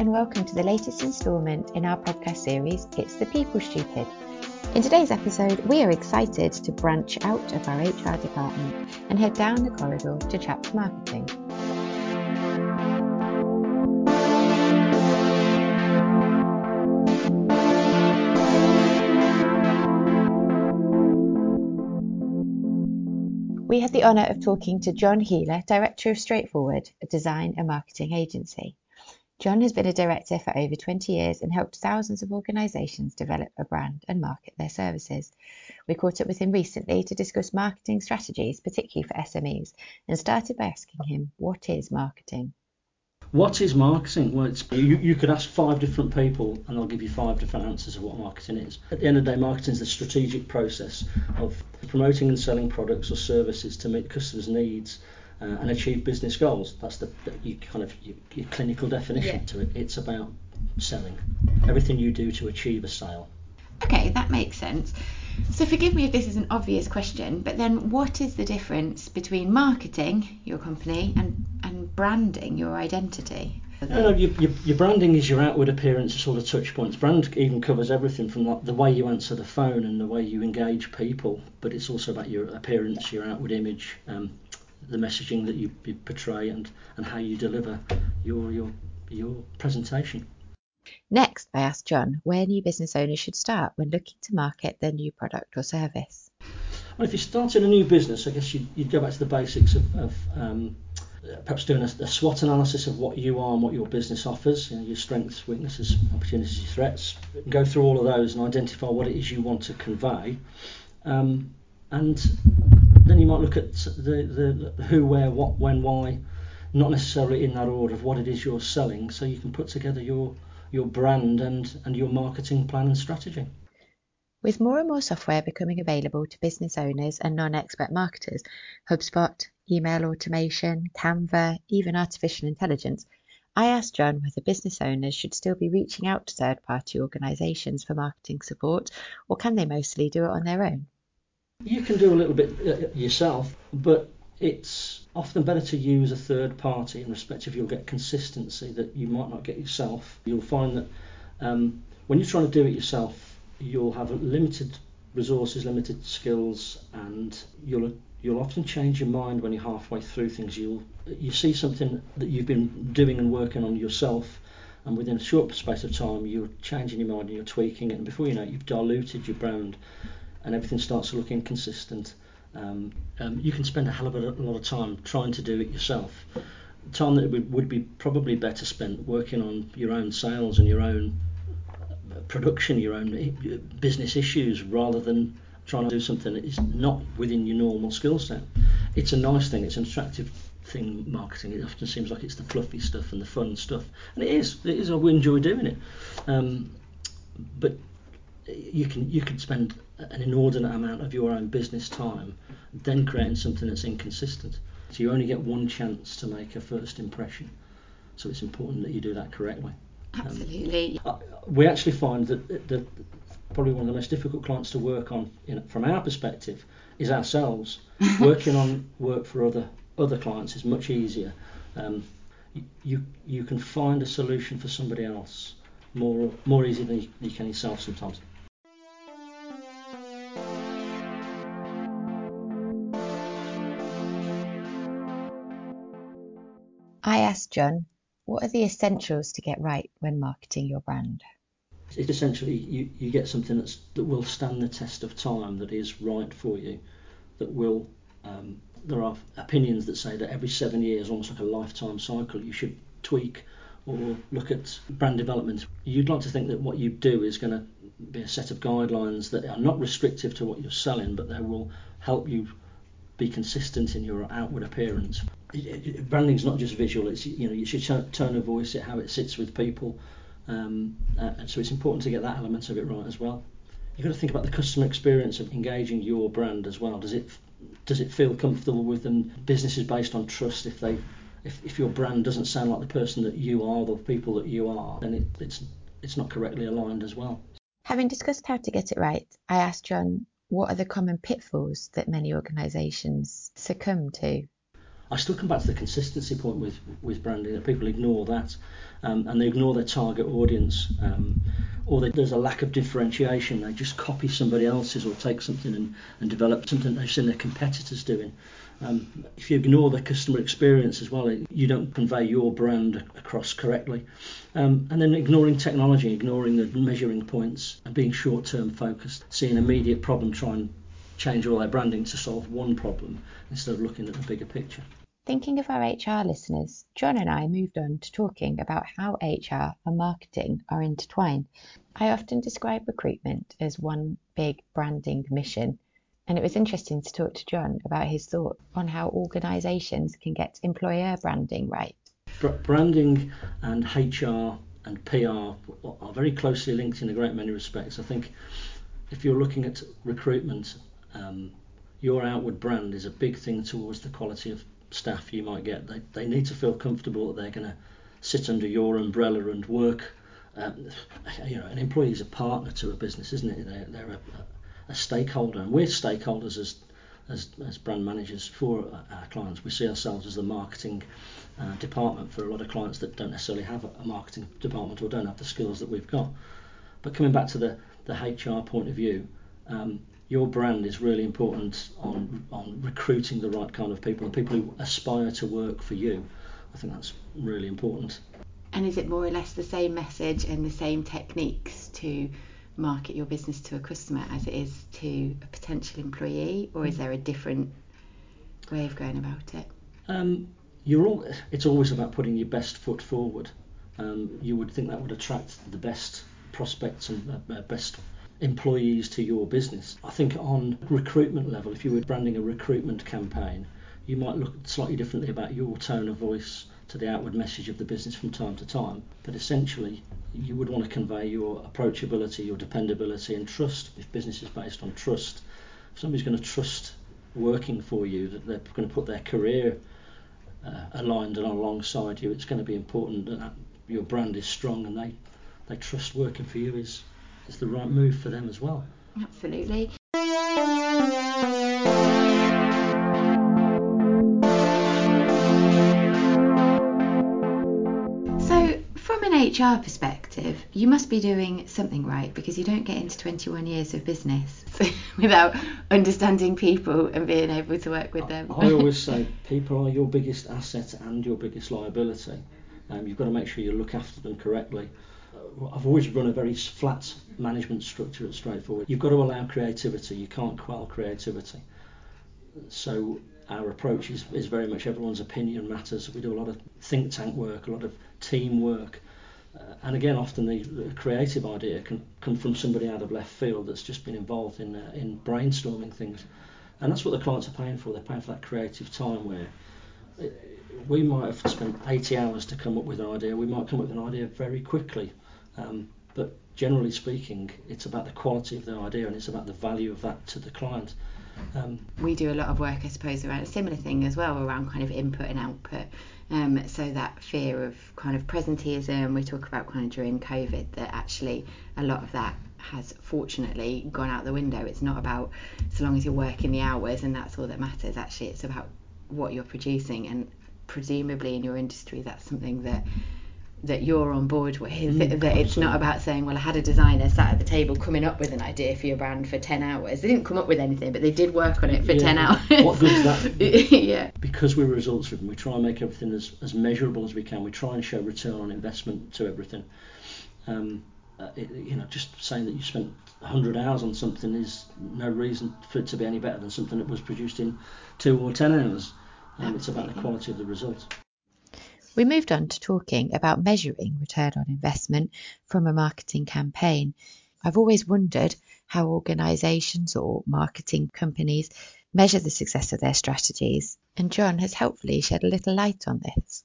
and welcome to the latest instalment in our podcast series, It's the People Stupid. In today's episode, we are excited to branch out of our HR department and head down the corridor to chat marketing. We had the honour of talking to John Heeler, Director of Straightforward, a design and marketing agency. John has been a director for over 20 years and helped thousands of organisations develop a brand and market their services. We caught up with him recently to discuss marketing strategies, particularly for SMEs, and started by asking him, What is marketing? What is marketing? Well, you, you could ask five different people and they'll give you five different answers of what marketing is. At the end of the day, marketing is the strategic process of promoting and selling products or services to meet customers' needs uh, and achieve business goals. That's the, the you kind of your, your clinical definition yeah. to it. It's about selling. Everything you do to achieve a sale. Okay, that makes sense. So forgive me if this is an obvious question, but then what is the difference between marketing your company and, and branding your identity? No, no, your, your, your, branding is your outward appearance sort of touch points. Brand even covers everything from like the way you answer the phone and the way you engage people, but it's also about your appearance, your outward image, um, the messaging that you, you portray, and, and how you deliver your your your presentation. Next, I asked John where new business owners should start when looking to market their new product or service. Well, if you're starting a new business, I guess you'd, you'd go back to the basics of, of um, perhaps doing a, a, SWOT analysis of what you are and what your business offers, you know, your strengths, weaknesses, opportunities, threats. Go through all of those and identify what it is you want to convey. Um, and then you might look at the, the who, where, what, when, why, not necessarily in that order of what it is you're selling, so you can put together your your brand and, and your marketing plan and strategy. With more and more software becoming available to business owners and non expert marketers, HubSpot, email automation, Canva, even artificial intelligence, I asked John whether business owners should still be reaching out to third party organisations for marketing support or can they mostly do it on their own? You can do a little bit uh, yourself, but it's often better to use a third party in respect of you'll get consistency that you might not get yourself. You'll find that um, when you're trying to do it yourself, you'll have limited resources, limited skills, and you'll you'll often change your mind when you're halfway through things. You'll you see something that you've been doing and working on yourself, and within a short space of time, you're changing your mind and you're tweaking it, and before you know it, you've diluted your brand, and everything starts to look inconsistent um, um, you can spend a hell of a lot of time trying to do it yourself. Time that would, would be probably better spent working on your own sales and your own uh, production, your own uh, business issues, rather than trying to do something that is not within your normal skill set. It's a nice thing. It's an attractive thing. Marketing. It often seems like it's the fluffy stuff and the fun stuff, and it is. It is. I enjoy doing it. Um, but you can you can spend an inordinate amount of your own business time then creating something that's inconsistent. So you only get one chance to make a first impression. So it's important that you do that correctly. Absolutely. Um, we actually find that the, probably one of the most difficult clients to work on in, from our perspective is ourselves. Working on work for other other clients is much easier. Um, you you can find a solution for somebody else more more easy than you can yourself sometimes. John, what are the essentials to get right when marketing your brand? It's essentially you, you get something that's, that will stand the test of time, that is right for you, that will. Um, there are opinions that say that every seven years, almost like a lifetime cycle, you should tweak or look at brand development. You'd like to think that what you do is going to be a set of guidelines that are not restrictive to what you're selling, but they will help you be consistent in your outward appearance. Branding is not just visual; it's you know you should tone of voice it, how it sits with people. Um, uh, so it's important to get that element of it right as well. You've got to think about the customer experience of engaging your brand as well. Does it does it feel comfortable with them? Business is based on trust. If they if, if your brand doesn't sound like the person that you are, the people that you are, then it, it's it's not correctly aligned as well. Having discussed how to get it right, I asked John what are the common pitfalls that many organisations succumb to? I still come back to the consistency point with with branding that people ignore that, um, and they ignore their target audience, um, or they, there's a lack of differentiation. They just copy somebody else's or take something and, and develop something they've seen their competitors doing. Um, if you ignore the customer experience as well, you don't convey your brand across correctly. Um, and then ignoring technology, ignoring the measuring points, and being short-term focused, seeing an immediate problem, try and change all their branding to solve one problem instead of looking at the bigger picture. Thinking of our HR listeners, John and I moved on to talking about how HR and marketing are intertwined. I often describe recruitment as one big branding mission, and it was interesting to talk to John about his thoughts on how organisations can get employer branding right. Branding and HR and PR are very closely linked in a great many respects. I think if you're looking at recruitment, um, your outward brand is a big thing towards the quality of staff you might get. They, they need to feel comfortable that they're going to sit under your umbrella and work. Um, you know, an employee is a partner to a business, isn't it? They're, they're a, a stakeholder, and we're stakeholders as as, as brand managers for our clients. We see ourselves as the marketing uh, department for a lot of clients that don't necessarily have a, marketing department or don't have the skills that we've got. But coming back to the, the HR point of view, um, your brand is really important on on recruiting the right kind of people, the people who aspire to work for you. I think that's really important. And is it more or less the same message and the same techniques to market your business to a customer as it is to a potential employee, or is there a different way of going about it? Um, you're all, it's always about putting your best foot forward. Um, you would think that would attract the best prospects and uh, best employees to your business. I think on recruitment level, if you were branding a recruitment campaign, you might look slightly differently about your tone of voice to the outward message of the business from time to time. But essentially, you would want to convey your approachability, your dependability, and trust. If business is based on trust, if somebody's going to trust working for you, that they're going to put their career uh, aligned and alongside you, it's going to be important that your brand is strong and they, they trust working for you is is the right move for them as well. Absolutely. So, from an HR perspective, you must be doing something right because you don't get into 21 years of business without understanding people and being able to work with them. I always say people are your biggest asset and your biggest liability. Um, you've got to make sure you look after them correctly. I've always run a very flat management structure at Straightforward. You've got to allow creativity. You can't quell creativity. So our approach is, is very much everyone's opinion matters. We do a lot of think tank work, a lot of team work. Uh, and again, often the, the, creative idea can come from somebody out of left field that's just been involved in uh, in brainstorming things, and that's what the clients are paying for. They're paying for that creative time where it, uh, we might have spent 80 hours to come up with an idea. We might come up with an idea very quickly, um, but generally speaking, it's about the quality of the idea and it's about the value of that to the client. Um, we do a lot of work, I suppose, around a similar thing as well, around kind of input and output. Um, so that fear of kind of presenteeism, we talk about kind of during COVID, that actually a lot of that has fortunately gone out the window. It's not about so long as you're working the hours and that's all that matters. Actually, it's about what you're producing, and presumably in your industry, that's something that that you're on board with. Mm, that it's not about saying, well, I had a designer sat at the table coming up with an idea for your brand for 10 hours. They didn't come up with anything, but they did work on it for yeah, 10 hours. What good's that? yeah. Because we're results driven, we try and make everything as, as measurable as we can. We try and show return on investment to everything. Um, uh, it, you know, just saying that you spent 100 hours on something is no reason for it to be any better than something that was produced in two or 10 hours. Um, it's about the quality of the result. We moved on to talking about measuring return on investment from a marketing campaign. I've always wondered how organisations or marketing companies measure the success of their strategies, and John has helpfully shed a little light on this.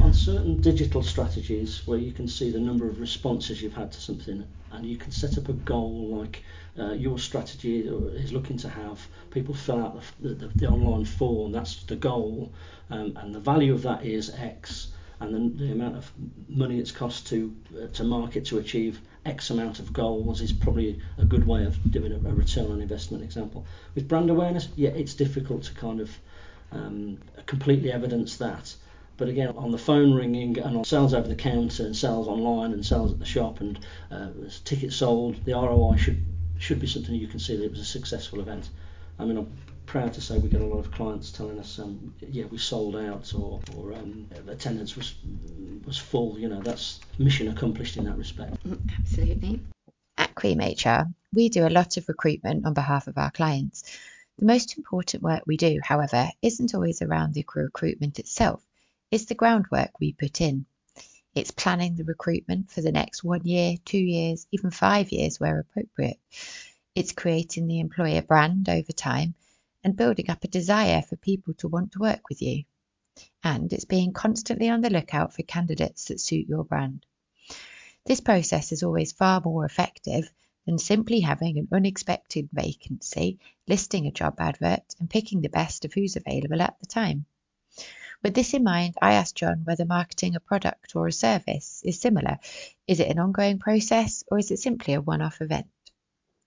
On certain digital strategies where you can see the number of responses you've had to something, and you can set up a goal like uh, your strategy is looking to have people fill out the, the, the online form, that's the goal, um, and the value of that is X, and the, the amount of money it's cost to uh, to market to achieve X amount of goals is probably a good way of doing a, a return on investment example. With brand awareness, yeah, it's difficult to kind of um, completely evidence that. But again, on the phone ringing and on sales over the counter and sales online and sales at the shop and uh, tickets sold, the ROI should should be something you can see that it was a successful event. I mean, I'm proud to say we get a lot of clients telling us, um, yeah, we sold out or, or um, attendance was was full. You know, that's mission accomplished in that respect. Absolutely. At Cream HR, we do a lot of recruitment on behalf of our clients. The most important work we do, however, isn't always around the recruitment itself, it's the groundwork we put in. It's planning the recruitment for the next one year, two years, even five years where appropriate. It's creating the employer brand over time and building up a desire for people to want to work with you. And it's being constantly on the lookout for candidates that suit your brand. This process is always far more effective than simply having an unexpected vacancy, listing a job advert, and picking the best of who's available at the time. With this in mind, I asked John whether marketing a product or a service is similar. Is it an ongoing process or is it simply a one off event?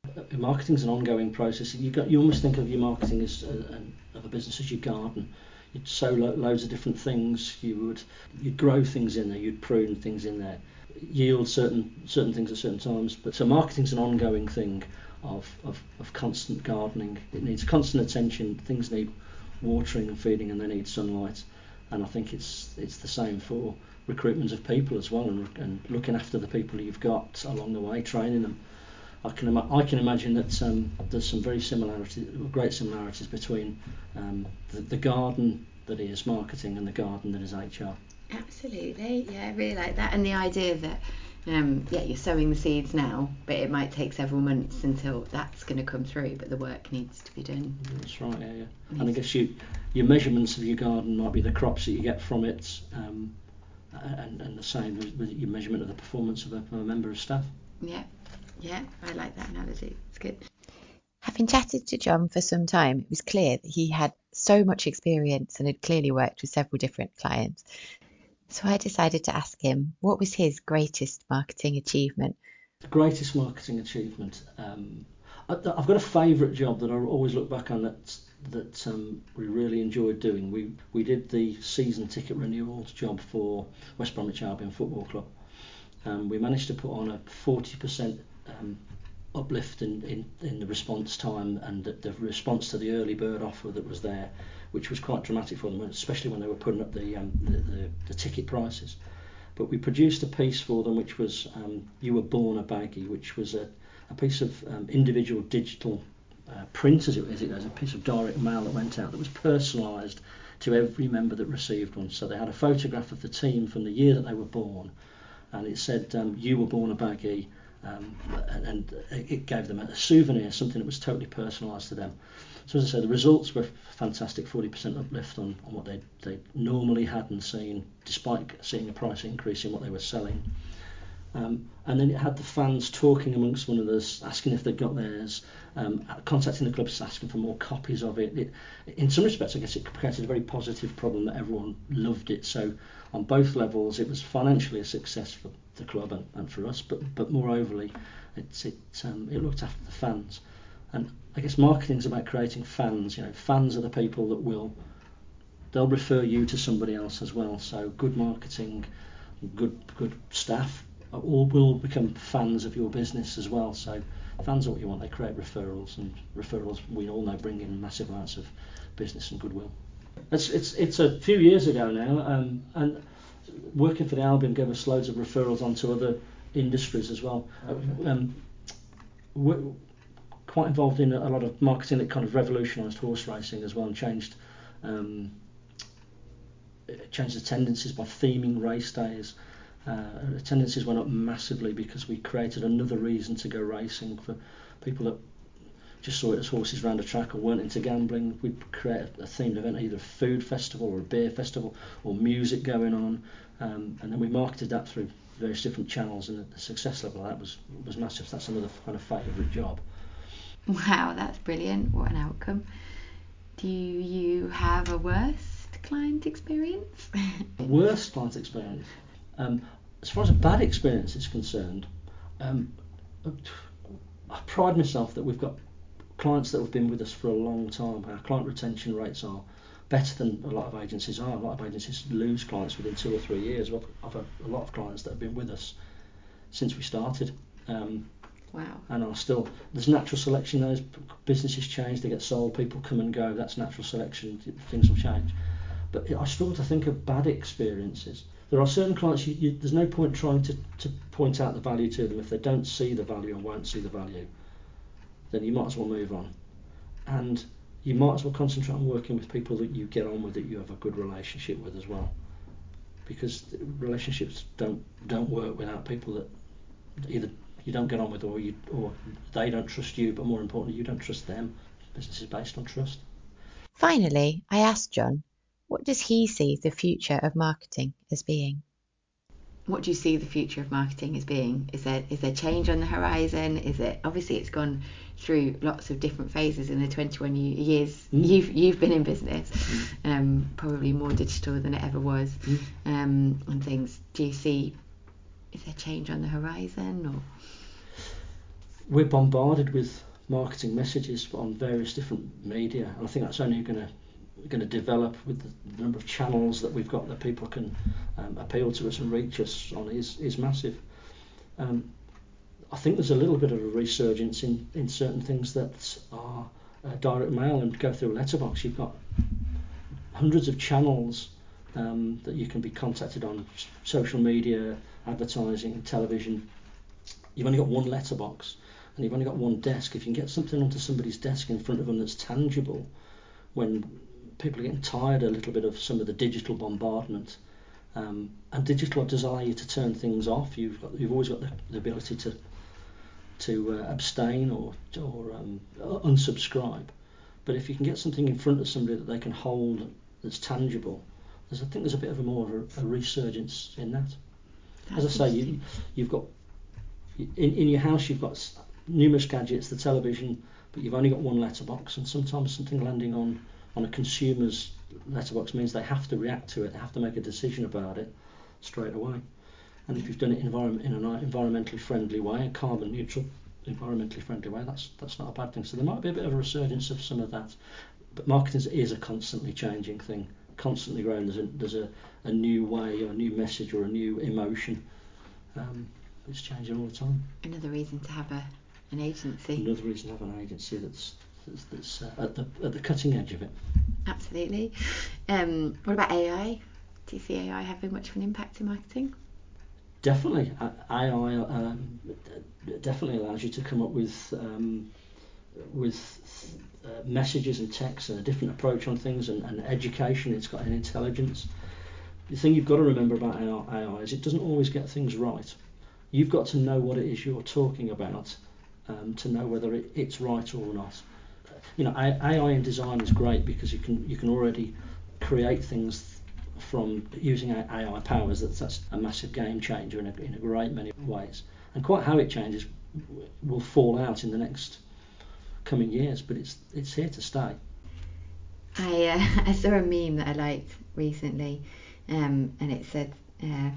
Uh, marketing is an ongoing process. You got you almost think of your marketing as uh, a, of a business as your garden. You'd sow lo- loads of different things. You would you'd grow things in there. You'd prune things in there. Yield certain certain things at certain times. But so marketing's an ongoing thing of, of, of constant gardening. It needs constant attention. Things need watering and feeding, and they need sunlight and I think it's it's the same for recruitment of people as well, and, and looking after the people you've got along the way, training them. I can Im- I can imagine that um, there's some very similarities, great similarities between um, the, the garden that is marketing and the garden that is HR. Absolutely, yeah, I really like that, and the idea that um, yeah, you're sowing the seeds now, but it might take several months until that's going to come through. But the work needs to be done. That's right, yeah, yeah. And I guess you, your measurements of your garden might be the crops that you get from it, um, and, and the same with, with your measurement of the performance of a, of a member of staff. Yeah, yeah, I like that analogy. It's good. Having chatted to John for some time, it was clear that he had so much experience and had clearly worked with several different clients. So I decided to ask him what was his greatest marketing achievement. The greatest marketing achievement. Um, I, have got a favourite job that I always look back on that that um, we really enjoyed doing. We we did the season ticket renewals job for West Bromwich Albion Football Club. Um, we managed to put on a 40% um, uplift in, in, in the response time and the, the response to the early bird offer that was there which was quite dramatic for them, especially when they were putting up the, um, the, the, the, ticket prices. But we produced a piece for them which was um, You Were Born a Baggy, which was a, a piece of um, individual digital uh, print, as it, as it was, a piece of direct mail that went out that was personalised to every member that received one. So they had a photograph of the team from the year that they were born, and it said, um, You were born a baggy. Um, and, and it gave them a souvenir, something that was totally personalised to them. So as I say, the results were fantastic, 40% uplift on, on what they they normally hadn't seen, despite seeing a price increase in what they were selling. Um, and then it had the fans talking amongst one another, asking if they'd got theirs, um, contacting the clubs, asking for more copies of it. it. In some respects, I guess it created a very positive problem that everyone loved it. So on both levels, it was financially a success for the club and, and for us, but but moreoverly, it it um, it looked after the fans. And I guess marketing is about creating fans. You know, fans are the people that will they'll refer you to somebody else as well. So good marketing, good good staff all will become fans of your business as well. So fans are what you want. They create referrals, and referrals we all know bring in massive amounts of business and goodwill. It's it's it's a few years ago now, um, and working for the Albion gave us loads of referrals onto other industries as well. Okay. Um, quite involved in a lot of marketing that kind of revolutionised horse racing as well and changed um, changed the tendencies by theming race days. Uh, attendances went up massively because we created another reason to go racing for people that just saw it as horses around a track or weren't into gambling. We'd create a, a themed event, either a food festival or a beer festival or music going on, um, and then we marketed that through various different channels, and the success level of that was was massive. That's another kind of favourite job. Wow, that's brilliant. What an outcome. Do you have a worst client experience? worst client experience? Um, as far as a bad experience is concerned, um, I pride myself that we've got clients that have been with us for a long time. Our client retention rates are better than a lot of agencies are. A lot of agencies lose clients within two or three years. I've had a lot of clients that have been with us since we started. Um, wow. And are still there's natural selection. Those businesses change, they get sold, people come and go. That's natural selection. Things will change. But I struggle to think of bad experiences. There are certain clients you, you, there's no point trying to, to point out the value to them if they don't see the value and won't see the value. Then you might as well move on. And you might as well concentrate on working with people that you get on with, that you have a good relationship with as well. Because relationships don't don't work without people that either you don't get on with or you or they don't trust you, but more importantly, you don't trust them. Business is based on trust. Finally, I asked John, what does he see the future of marketing as being? What do you see the future of marketing as being? Is there is there change on the horizon? Is it obviously it's gone through lots of different phases in the 21 years mm. you've you've been in business, mm. um, probably more digital than it ever was, mm. um, and things. Do you see is there change on the horizon or? We're bombarded with marketing messages on various different media, and I think that's only going to going to develop with the number of channels that we've got that people can um, appeal to us and reach us on is is massive. Um, I think there's a little bit of a resurgence in, in certain things that are uh, direct mail and go through a letterbox. You've got hundreds of channels um, that you can be contacted on social media, advertising, television. You've only got one letterbox and you've only got one desk. If you can get something onto somebody's desk in front of them that's tangible, when people are getting tired a little bit of some of the digital bombardment, um, and digital desire you to turn things off. You've got you've always got the, the ability to to uh, abstain or or um, unsubscribe. But if you can get something in front of somebody that they can hold that's tangible, there's I think there's a bit of a more of a, a resurgence in that. As I say, you you've got in, in your house you've got numerous gadgets, the television, but you've only got one letterbox, and sometimes something landing on on a consumer's letterbox means they have to react to it, they have to make a decision about it straight away. And if you've done it environment, in an environmentally friendly way, a carbon neutral, environmentally friendly way, that's that's not a bad thing. So there might be a bit of a resurgence of some of that. But marketing is a constantly changing thing, constantly growing. There's a there's a, a new way or a new message or a new emotion. Um, it's changing all the time. Another reason to have a an agency. Another reason to have an agency that's that's, that's uh, at the at the cutting edge of it. Absolutely. Um, what about AI? Do you see AI having much of an impact in marketing? Definitely, AI um, definitely allows you to come up with um, with uh, messages and text and a different approach on things and, and education. It's got an intelligence. The thing you've got to remember about AI is it doesn't always get things right. You've got to know what it is you're talking about um, to know whether it, it's right or not. You know, AI in design is great because you can you can already create things from using AI powers, that's, that's a massive game changer in a, in a great many ways. And quite how it changes will fall out in the next coming years, but it's it's here to stay. I uh, I saw a meme that I liked recently, um, and it said. Uh,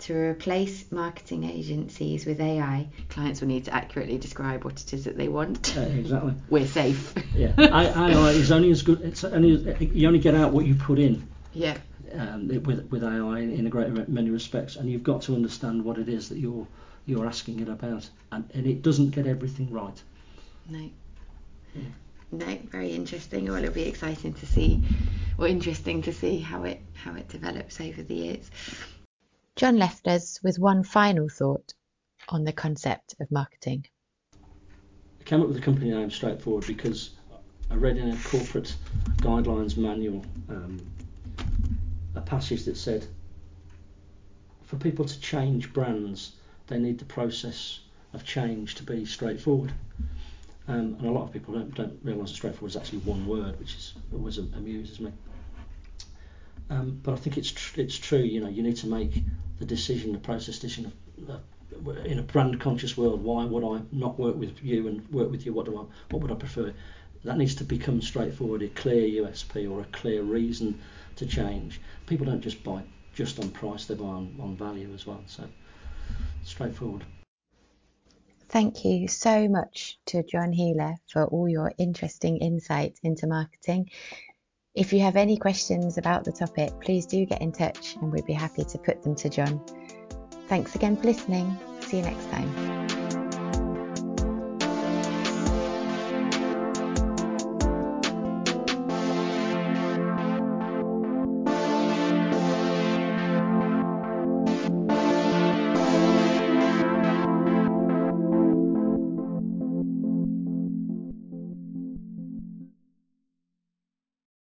to replace marketing agencies with AI, clients will need to accurately describe what it is that they want. Uh, exactly. We're safe. yeah. AI is only as good. It's only you only get out what you put in. Yeah um, with with AI in a great many respects, and you've got to understand what it is that you're you're asking it about, and, and it doesn't get everything right. No. Yeah. No, very interesting. Well, it'll be exciting to see, or interesting to see how it how it develops over the years. John left us with one final thought on the concept of marketing. I came up with the company name straightforward because I read in a corporate guidelines manual um, a passage that said, for people to change brands, they need the process of change to be straightforward. Um, and a lot of people don't, don't realise that straightforward is actually one word, which is always amuses me. Um, but I think it's tr- it's true. You know, you need to make the decision, the process decision of, uh, in a brand conscious world. Why would I not work with you and work with you? What do I? What would I prefer? That needs to become straightforward, a clear USP or a clear reason to change. People don't just buy just on price, they buy on, on value as well. So straightforward. Thank you so much to John Heeler for all your interesting insights into marketing. If you have any questions about the topic, please do get in touch and we'd be happy to put them to John. Thanks again for listening. See you next time.